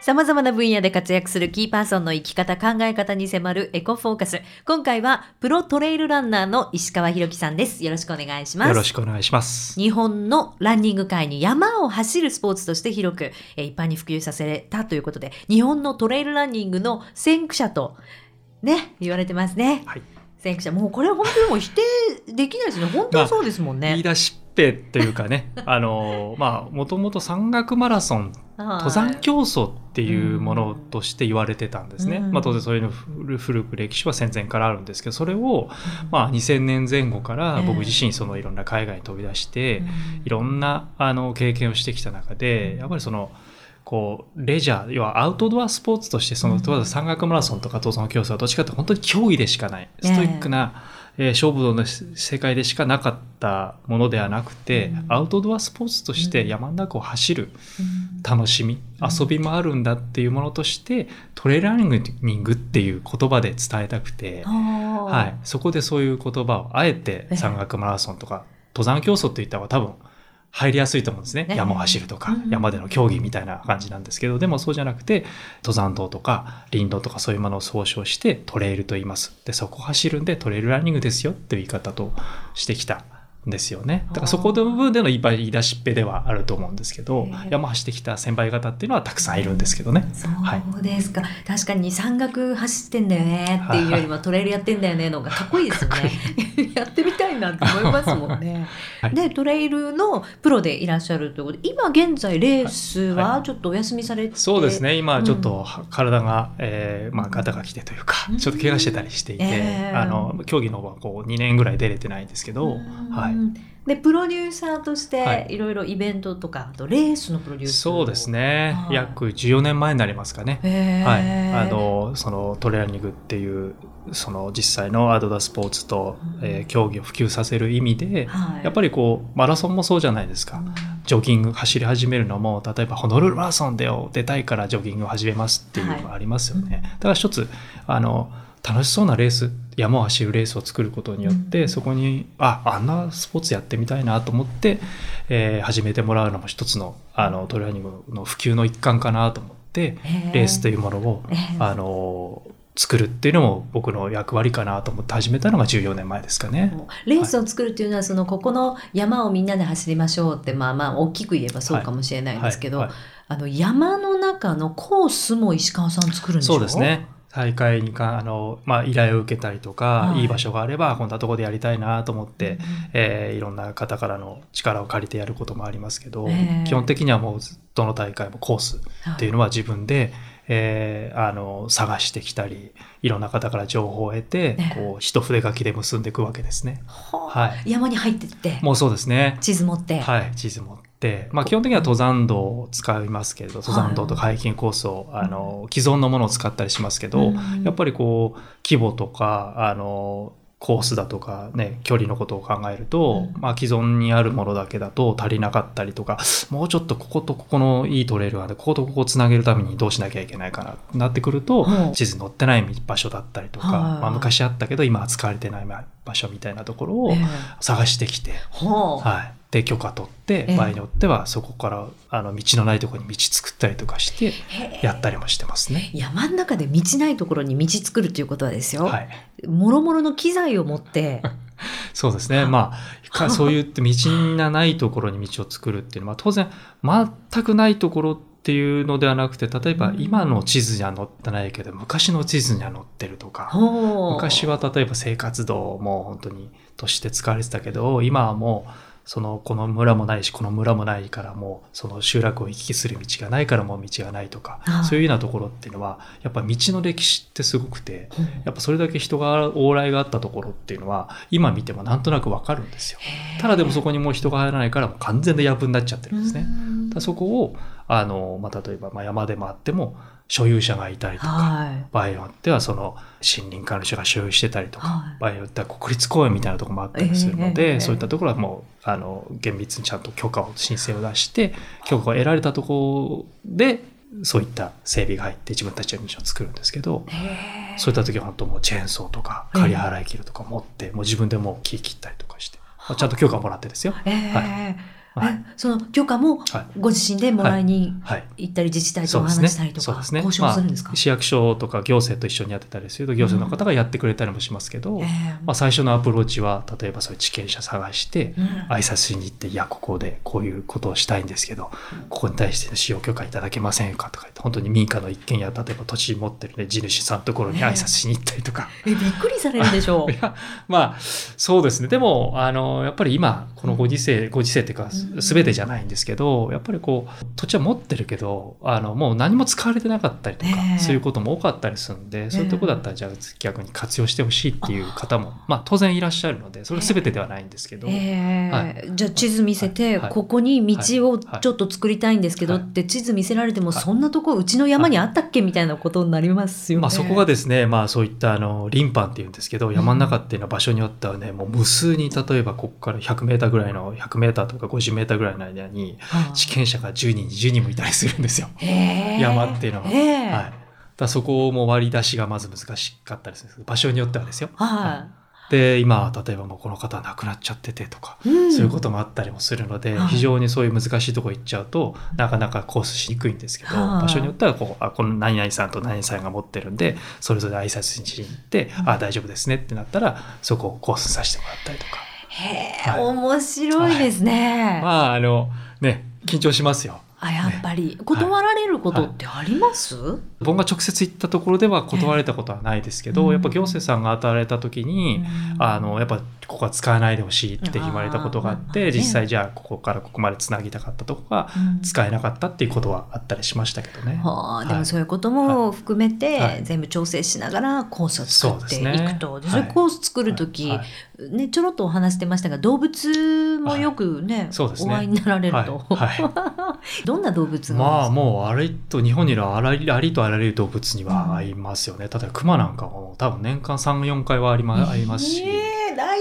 様々な分野で活躍するキーパーソンの生き方、考え方に迫るエコフォーカス。今回はプロトレイルランナーの石川博樹さんです。よろしくお願いします。よろしくお願いします。日本のランニング界に山を走るスポーツとして広く、えー一般に普及させたということで、日本のトレイルランニングの先駆者と、ね、言われてますね。はい。先駆者。もうこれは本当にもう否定できないですね。本当にそうですもんね。言い出しっぺというかね、あの、まあ、もともと山岳マラソン、登山競争っていうものとして言われてたんですね。うん。まあ、当然そういうの古古く歴史は戦前からあるんですけど、それを、まあ、2000年前後からええ。僕自身そのいろんな海外に飛び出して、うん。いろんなあの経験をしてきた中でやっぱりそのこうレジャー要はアウトドアスポーツとしてその山岳マラソンとか登山競争はどっちかって本当に競技でしかないストイックな、えー勝負の世界でしかなかったものではなくて、うん。アウトドアスポーツとして山の中を走るうん。楽しみ、うん。遊びもあるんだっていうものとしてトレーランニングっていう言葉で伝えたくて、は、はい。そこでそういう言葉をあえてええ。山岳マラソンとか登山競争って言った方が多分入りやすいと思うんですね。ええ山を走るとかうん山での競技みたいな感じなんですけど、でもそうじゃなくて登山道とか林道とかそういうものを総称してトレイルと言います。で、そこを走るんでトレイルランニングですよっていう言い方としてきた。んですよね。だからそこの部分での言い言い出しっぺではあると思うんですけど、ええ。山走ってきた先輩方っていうのはたくさんいるんですけどね。そうですか、確かに山岳走ってんだよねっていうよりもトレイルやってんだよねのがかっこいいですよね。やってみたいなって思いますもんね、はい。でトレイルのプロでいらっしゃるということで今現在レースははちょっとお休みされて、そうですね。今うん。ちょっとは体が、えーまあ、ガタが来てというかうん。ちょっと怪我してたりしていて、えーあの競技の方はこう2年ぐらい出れてないんですけど、うん。はい、でプロデューサーとしはい。ていろいろイベントとかあとレースのプロデュース。そうですね。はい。約14年前になりますかね。はい、あのそのトレーニングっていうその実際のアドアスポーツと、うん。えー競技を普及させる意味で、はい、やっぱりこうマラソンもそうじゃないですか、ジョギング走り始めるのも例えばホノルルマラソンでよ出たいからジョギングを始めますっていうのがありますよね、はいだから一つあの楽しそうなレース山を走るレースを作ることによって、うん。そこにああんなスポーツやってみたいなと思って、えー始めてもらうのも一つのあのトレーニングの普及の一環かなと思ってレースというものをえー。あの作るっていうのも僕の役割かなと思って始めたのが14年前ですかね。レースを作るっていうのは、そのここの山をみんなで走りましょうってまあまあ大きく言えばそうかもしれないんですけど、はいはい。あの山の中のコースも石川さん作るんでしょ？そうですね。大会にかあの、まあ、依頼を受けたりとか、はい。い、い場所があればこんなとこでやりたいなと思って、うんえーいろんな方からの力を借りてやることもありますけど、ええ。基本的にはもうどの大会もコースっていうのは自分で、えーあの探してきたりいろんな方から情報を得て、ええ。こう一筆書きで結んでいくわけですね。はあはい。山に入ってって。もうそうですね。地図持って、はい、地図持って、まあ、基本的には登山道を使いますけれど登山道とかハイキングコースを、あの既存のものを使ったりしますけど、うん。やっぱりこう規模とかあのコースだとかね距離のことを考えると、うん。まあ、既存にあるものだけだと足りなかったりとかもうちょっとこことここのいいトレイルがあってこことここをつなげるためにどうしなきゃいけないかなってなってくると、うん。地図に載ってない場所だったりとか、はい。まあ、昔あったけど今は使われてない場所みたいなところをええ。探してきて。はあはい、で許可取って、ええ。場合によってはそこからあの道のないところに道作ったりとかしてやったりもしてますね。山の中で道ないところに道作るっていうことはですよ、はい、もろもろの機材を持って。そうですね。まあかそう言って道がないところに道を作るっていうのは当然全くないところっていうのではなくて例えばうん。今の地図には載ってないけど昔の地図には載ってるとか昔は例えば生活道も本当にとして使われてたけど今はもうそのこの村もないしこの村もないからもうその集落を行き来する道がないからもう道がないとかそういうようなところっていうのはやっぱ道の歴史ってすごくてやっぱそれだけ人が往来があったところっていうのは今見てもなんとなくわかるんですよ。ただでもそこにもう人が入らないからもう完全で藪になっちゃってるんですね。うんだそこをあの、まあ、例えばまあ山でもあっても所有者がいたりとか、はい。場合によってはその森林管理者が所有してたりとか、はい。場合によっては国立公園みたいなところもあったりするので、ええ。そういったところはもうあの厳密にちゃんと許可を申請を出して許可を得られたところでそういった整備が入って自分たちの道を作るんですけど、へえ。そういった時は本当もうチェーンソーとか刈り払い切るとか持って、もう自分でもう木切ったりとかして、まあちゃんと許可もらってですよ。ええ。はい。まはい。えその許可もはい。ご自身でもらいにはい。行ったり自治体とお話したりとか、そうですね。交渉するんですか、まあ、市役所とか行政と一緒にやってたりすると行政の方がやってくれたりもしますけど、ええまあ、最初のアプローチは例えばそういう地権者探してうん。挨拶しに行って「いやここでこういうことをしたいんですけどここに対して使用許可いただけませんか?」とか言って本当に民家の一軒家例えば土地持ってる、ね、地主さんのところに挨拶しに行ったりとか。えびっくりされるでしょう。いやまあそうですね。でもあのやっぱり今このご時世、ご時世っていうかうん全てじゃないんですけどやっぱりこう土地は持ってるけどあのもう何も使われてなかったりとか、ええ。そういうことも多かったりするんで、そういうとこだったらじゃあ逆に活用してほしいっていう方もまあ当然いらっしゃるのでそれは全てではないんですけど、ええ。はじゃあ地図見せて、はい。ここに道をちょっと作りたいんですけどはい。って地図見せられても、はい。そんなとこうちの山にあったっけみたいなことになりますよね。まあ、そこがですね、まあ、そういったあの林班っていうんですけど山の中っていうのは場所によってはねもう無数に例えばここから 100m ぐらいの 100m とか 50m ぐらいの間に地権者が10人20人もいたりするんですよ。山っていうのははい、だそこも割り出しがまず難しかったりするんです場所によってはですよ。はで今例えばもうこの方亡くなっちゃっててとか、そういうこともあったりもするので、非常にそういう難しいとこ行っちゃうとなかなかコースしにくいんですけど、場所によってはこうあこの何々さんと何々さんが持ってるんでそれぞれ挨拶しに行って、あ大丈夫ですねってなったらそこをコースさせてもらったりとか。へえ、はい。面白いですね。まああのね緊張しますよ。あやっぱり。断られることってあります、僕が直接行ったところでは断られたことはないですけど、ええやっぱ行政さんが与えられた時に、あのやっぱここは使わないでほしいって言われたことがあってね。実際じゃあここからここまでつなぎたかったとこがうん。使えなかったっていうことはあったりしましたけどね。はあ、ではい。もそういうことも含めて、はい。全部調整しながらコースを作っていくと。そうですね。でそれコース作る時、ね、ちょろっとお話してましたが動物もよくね,、ね。お会いになられると、は どんな動物がまあうもうあれと日本にいるあらりありとあらゆる動物には合いますよね。例えばクマなんかも多分年間3、4回はありまありますし。えー大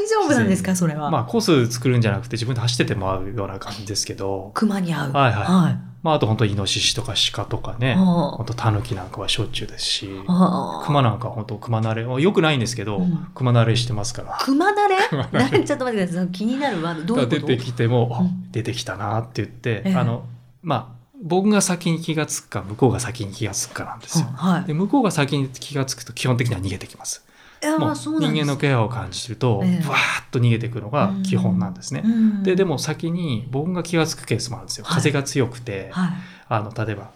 丈夫なんですかそれは、まあコース作るんじゃなくて自分で走ってても合うような感じですけど、熊に会う。はいはい。はい。まああと本当イノシシとか鹿とかね、は本当タヌキなんかはしょっちゅうですし、熊なんかは本当熊慣れ、よくないんですけど、うん。熊慣れしてますから。熊だれ？熊慣なれちょっと待ってください。気になるワードどういうこと？出てきても、あうん。出てきたなって言って、ええ。あのまあ僕が先に気がつくか向こうが先に気がつくかなんですよ。はい。で向こうが先に気がつくと基本的には逃げてきます。もう人間の気配を感じると、ええ。ブワーッと逃げていくのが基本なんですね。うん。ででも先に僕が気がつくケースもあるんですよ。はい。風が強くて、はい。あの例えば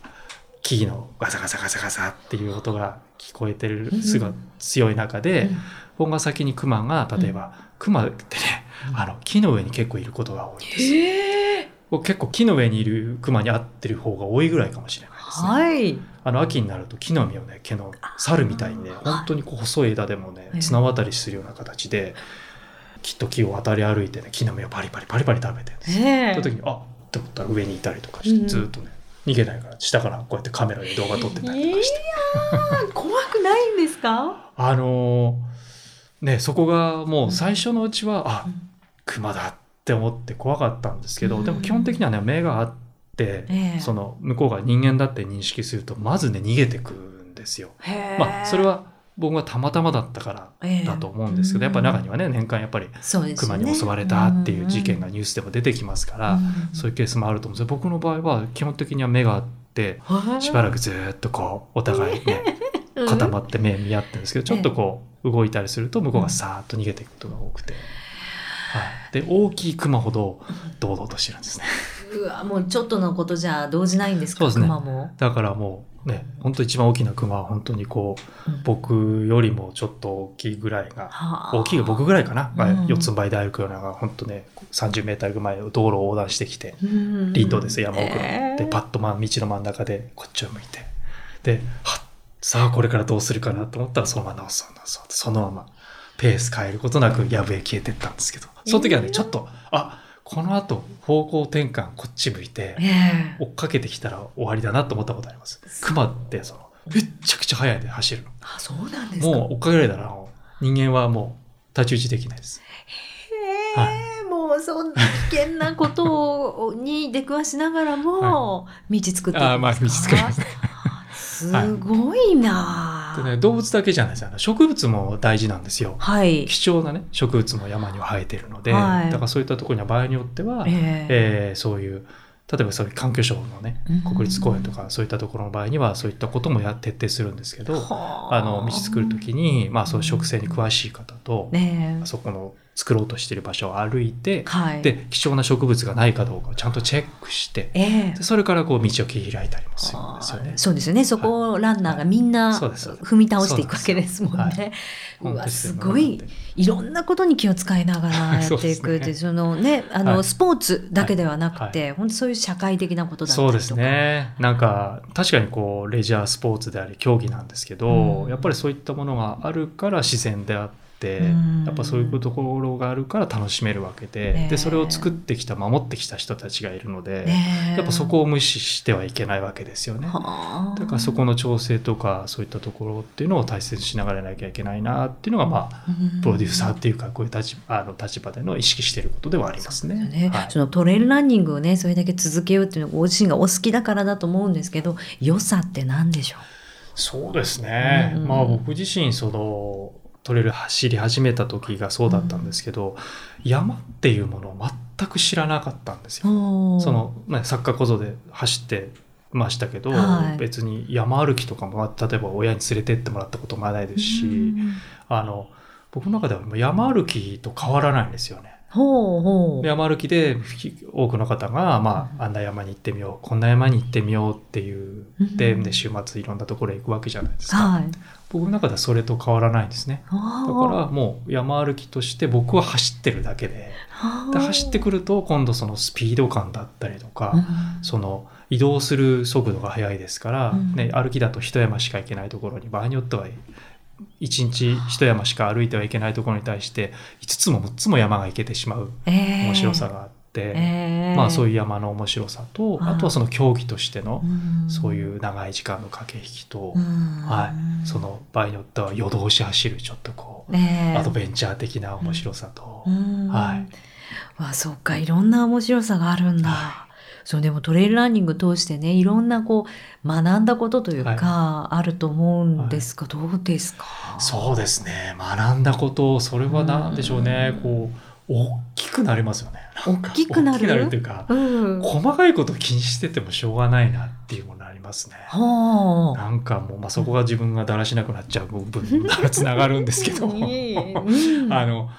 木々のガサガサガサガサっていう音が聞こえてるうん。すが強い中で、うん。僕が先にクマが例えば、クマってねあの木の上に結構いることが多いんですえ僕結構木の上にいるクマに合ってる方が多いぐらいかもしれないですね。はい。あの秋になると木の実をね毛の猿みたいにね本当にこう細い枝でもねええ綱渡りするような形で木と木を渡り歩いてね木の実をパリパリパリパリ食べてるんですよ。え。その時にあって思ったら上にいたりとかして、うんずーっとね逃げないから下からこうやってカメラで動画撮ってたりとかして、怖くないんですか？あのーねそこがもう最初のうちは、あうん。クマだって思って怖かったんですけど、うん。でも基本的にはね目があって、ええ。その向こうが人間だって認識するとまずね逃げてくんですよ。まあそれは僕がたまたまだったからだと思うんですけど、やっぱ中にはね年間やっぱりそうですよね。クマに襲われたっていう事件がニュースでも出てきますから、そういうケースもあると思うんですよ。僕の場合は基本的には目があってしばらくずーっとこうお互いねく 固まって目見合ってるんですけどちょっとこう動いたりすると向こうがさーっと逃げていくことが多くて、はい、で大きいクマほど堂々としてるんですね。うわもうちょっとのことじゃ動じないんですかそうですね。クマも、だからもうね本当一番大きなクマは本当にこううん。僕よりもちょっと大きいぐらいがはあ。大きいが僕ぐらいかな、うん。四つん這いで歩くようなのが本当ね30メーターぐらい道路を横断してきてうん。林道です山奥の、ええでパッとまあ道の真ん中でこっちを向いて。ではっさあこれからどうするかなと思ったらそのまま直そう直そうそのままペース変えることなくやぶへ消えてったんですけど。その時はねええちょっとあこの後方向転換こっち向いてええ。追っかけてきたら終わりだなと思ったことあります。クマってそのめっちゃくちゃ速いで走るの。あそうなんですか。もう追っかけられたら人間はもう太刀打ちできないです。へえもうそんな危険なことを に出くわしながらも道作っていくんですか。あーまあ道作りますね。すごいな。ああでね、動物だけじゃないですあの植物も大事なんですよ。はい。貴重なね植物も山には生えてるので、はい。だからそういったところには場合によっては、ええ。えーそういう例えばそういう環境省のねうん。国立公園とかそういったところの場合にはそういったこともや徹底するんですけど、はあ。あの道作る時に、まあ、そういう植生に詳しい方と、ねえ。そこの作ろうとしている場所を歩いて、はい。で貴重な植物がないかどうかをちゃんとチェックしてええでそれからこう道を切り開いたりもするんですよね。そうですよね。そこをランナーがみんな踏み倒していくわけですもんそうなんですね。うわ、すごい。いろんなことに気を使いながら やっていくって、そそのね、あの、はいスポーツだけではなくて、本当そういう社会的なことだったりとか。そうですね。なんか、確かにこう、レジャースポーツであり、競技なんですけど、うんやっぱりそういったものがあるから自然であって、うんやっぱそういうところがあるから楽しめるわけで、ねえ。で、それを作ってきた、守ってきた人たちがいるので、ねえ。やっぱそこを無視してはいけないわけですよね。はあ。だからそこの調整とか、そういったところっていうのを大切にしながらなきゃいけないなっていうのが、まあ、プロデューサーっていうか、こういう立場あの立場での意識していることではありますね。ね。はい。そのトレイルランニングをねそれだけ続けようっていうのはご自身がお好きだからだと思うんですけど良さって何でしょそうですね、うん。まあ僕自身そのトレイル走り始めた時がそうだったんですけど、山っていうものを全く知らなかったんですうよ。そその、ね、サッカー小僧で走ってましたけど、はい。別に山歩きとかもまあ例えば親に連れてってもらったこともないですし、あの僕の中では山歩きと変わらないんですよね。ほうほう。山歩きで多くの方が、まあ、あんな山に行ってみようこんな山に行ってみようっていうでうんで週末いろんなところへ行くわけじゃないですか。はい僕の中ではそれと変わらないんですね。だだからもう山歩きとして僕は走ってるだけで。で走ってくると今度そのスピード感だったりとか、その移動する速度が速いですから、うん。ね、歩きだと一山しか行けないところに場合によっては一日一山しか歩いてはいけないところに対して5つも6つも山が行けてしまう面面白さがあって、えまあそういう山の面白さと、はいあとはその競技としてのそういう長い時間の駆け引きと、うん。はい、その場合によっては夜通し走るちょっとこう、ねえアドベンチャー的な面白さと、うん。はい。わそうかいろんな面白さがあるんだ、はそうでもトレイルランニング通してねいろんなこう学んだことというか、はあると思うんですが、どうですか？そうですね。学んだことそれは何でしょうね、うん。こう大きくなりますよね大きくなる？大きくなるというか、うん細かいこと気にしててもしょうがないなっていうものありますね。はあなんかもう、まあ、そこが自分がだらしなくなっちゃう部分につながるんですけどあの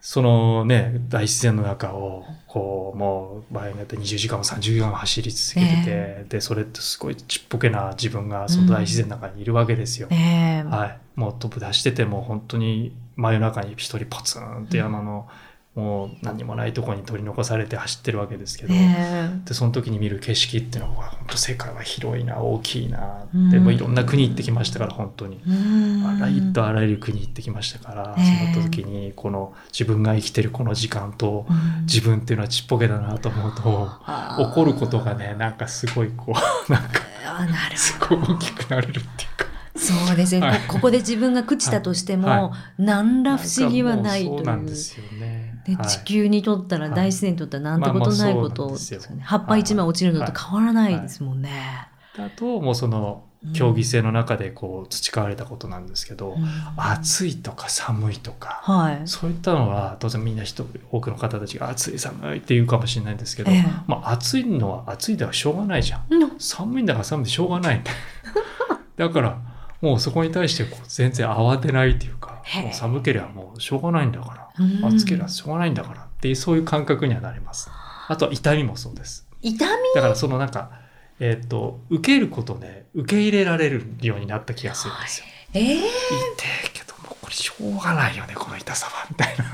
そのね大自然の中をこうもう場合によって20時間も30時間も走り続けてて、ねでそれってすごいちっぽけな自分がその大自然の中にいるわけですよ。ねえはい、もうトップ出してても本当に真夜中に一人ポツンって山の、もう何もないところに取り残されて走ってるわけですけど、ねでその時に見る景色っていうのは本当世界は広いな大きいなうん。でもういろんな国行ってきましたから本当に。あらゆるとあらゆる国行ってきましたから、その時にこの自分が生きてるこの時間とうん。自分っていうのはちっぽけだなと思うとあー。起こることがねなんかすごいこうなんかすごい大きくなれるっていうか。そうですね、はい。こここで自分が朽ちたとしても、は何ら不思議はないという。なんですよね。ではい。地球にとったら、はい。大自然にとったらなんてことないこと葉っぱ一枚落ちるのと変わらないですもんね。あともうその競技性の中でこう培われたことなんですけど、うん。暑いとか寒いとか、はい。そういったのは当然みんな人多くの方たちが暑い寒いって言うかもしれないんですけど、ええ。まあ、暑いのは暑いではしょうがないじゃん。うん。寒いんだから寒いでしょうがない だからもうそこに対してこう全然慌てないっていうかもう寒ければもうしょうがないんだからうん。暑ければしょうがないんだからっていうそういう感覚にはなります。あとは痛みもそうです。痛み？だからそのなんかえっ、と受けることで受け入れられるようになった気がするんですよ、えー、痛いけどもうこれしょうがないよねこの痛さは。みたいな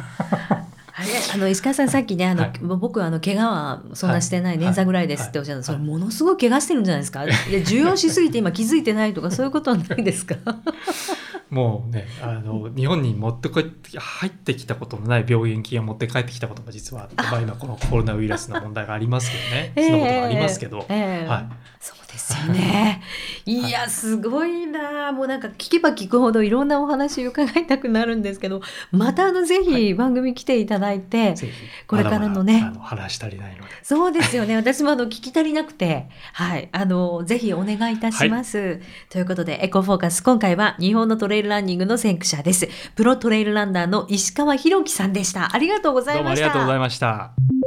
あれあの石川さんさっきねあの、はい。僕はあの怪我はそんなしてない、はい。捻挫ぐらいですっておっしゃった、はい。それものすごい怪我してるんじゃないですか？い。や重要しすぎて今気づいてないとかそういうことはないですか？もうねあの日本に持ってこい入ってきたことのない病原菌を持って帰ってきたことも実はあってまあ、今このコロナウイルスの問題がありますけどね、そんなことがありますけど、ええ。はい、そうですよね。いや、すごいな。もうなんか聞けば聞くほどいろんなお話伺いたくなるんですけど、またあのぜひ番組来ていただいて、ぜひこれからのねまだまだあの話足りないのでそうですよね。私もあの聞き足りなくて、はい、あのぜひお願いいたします。ということで、エコフォーカス今回は日本のトレイルランニングの先駆者です。プロトレイルランナーの石川博樹さんでした。ありがとうございました。どうもありがとうございました。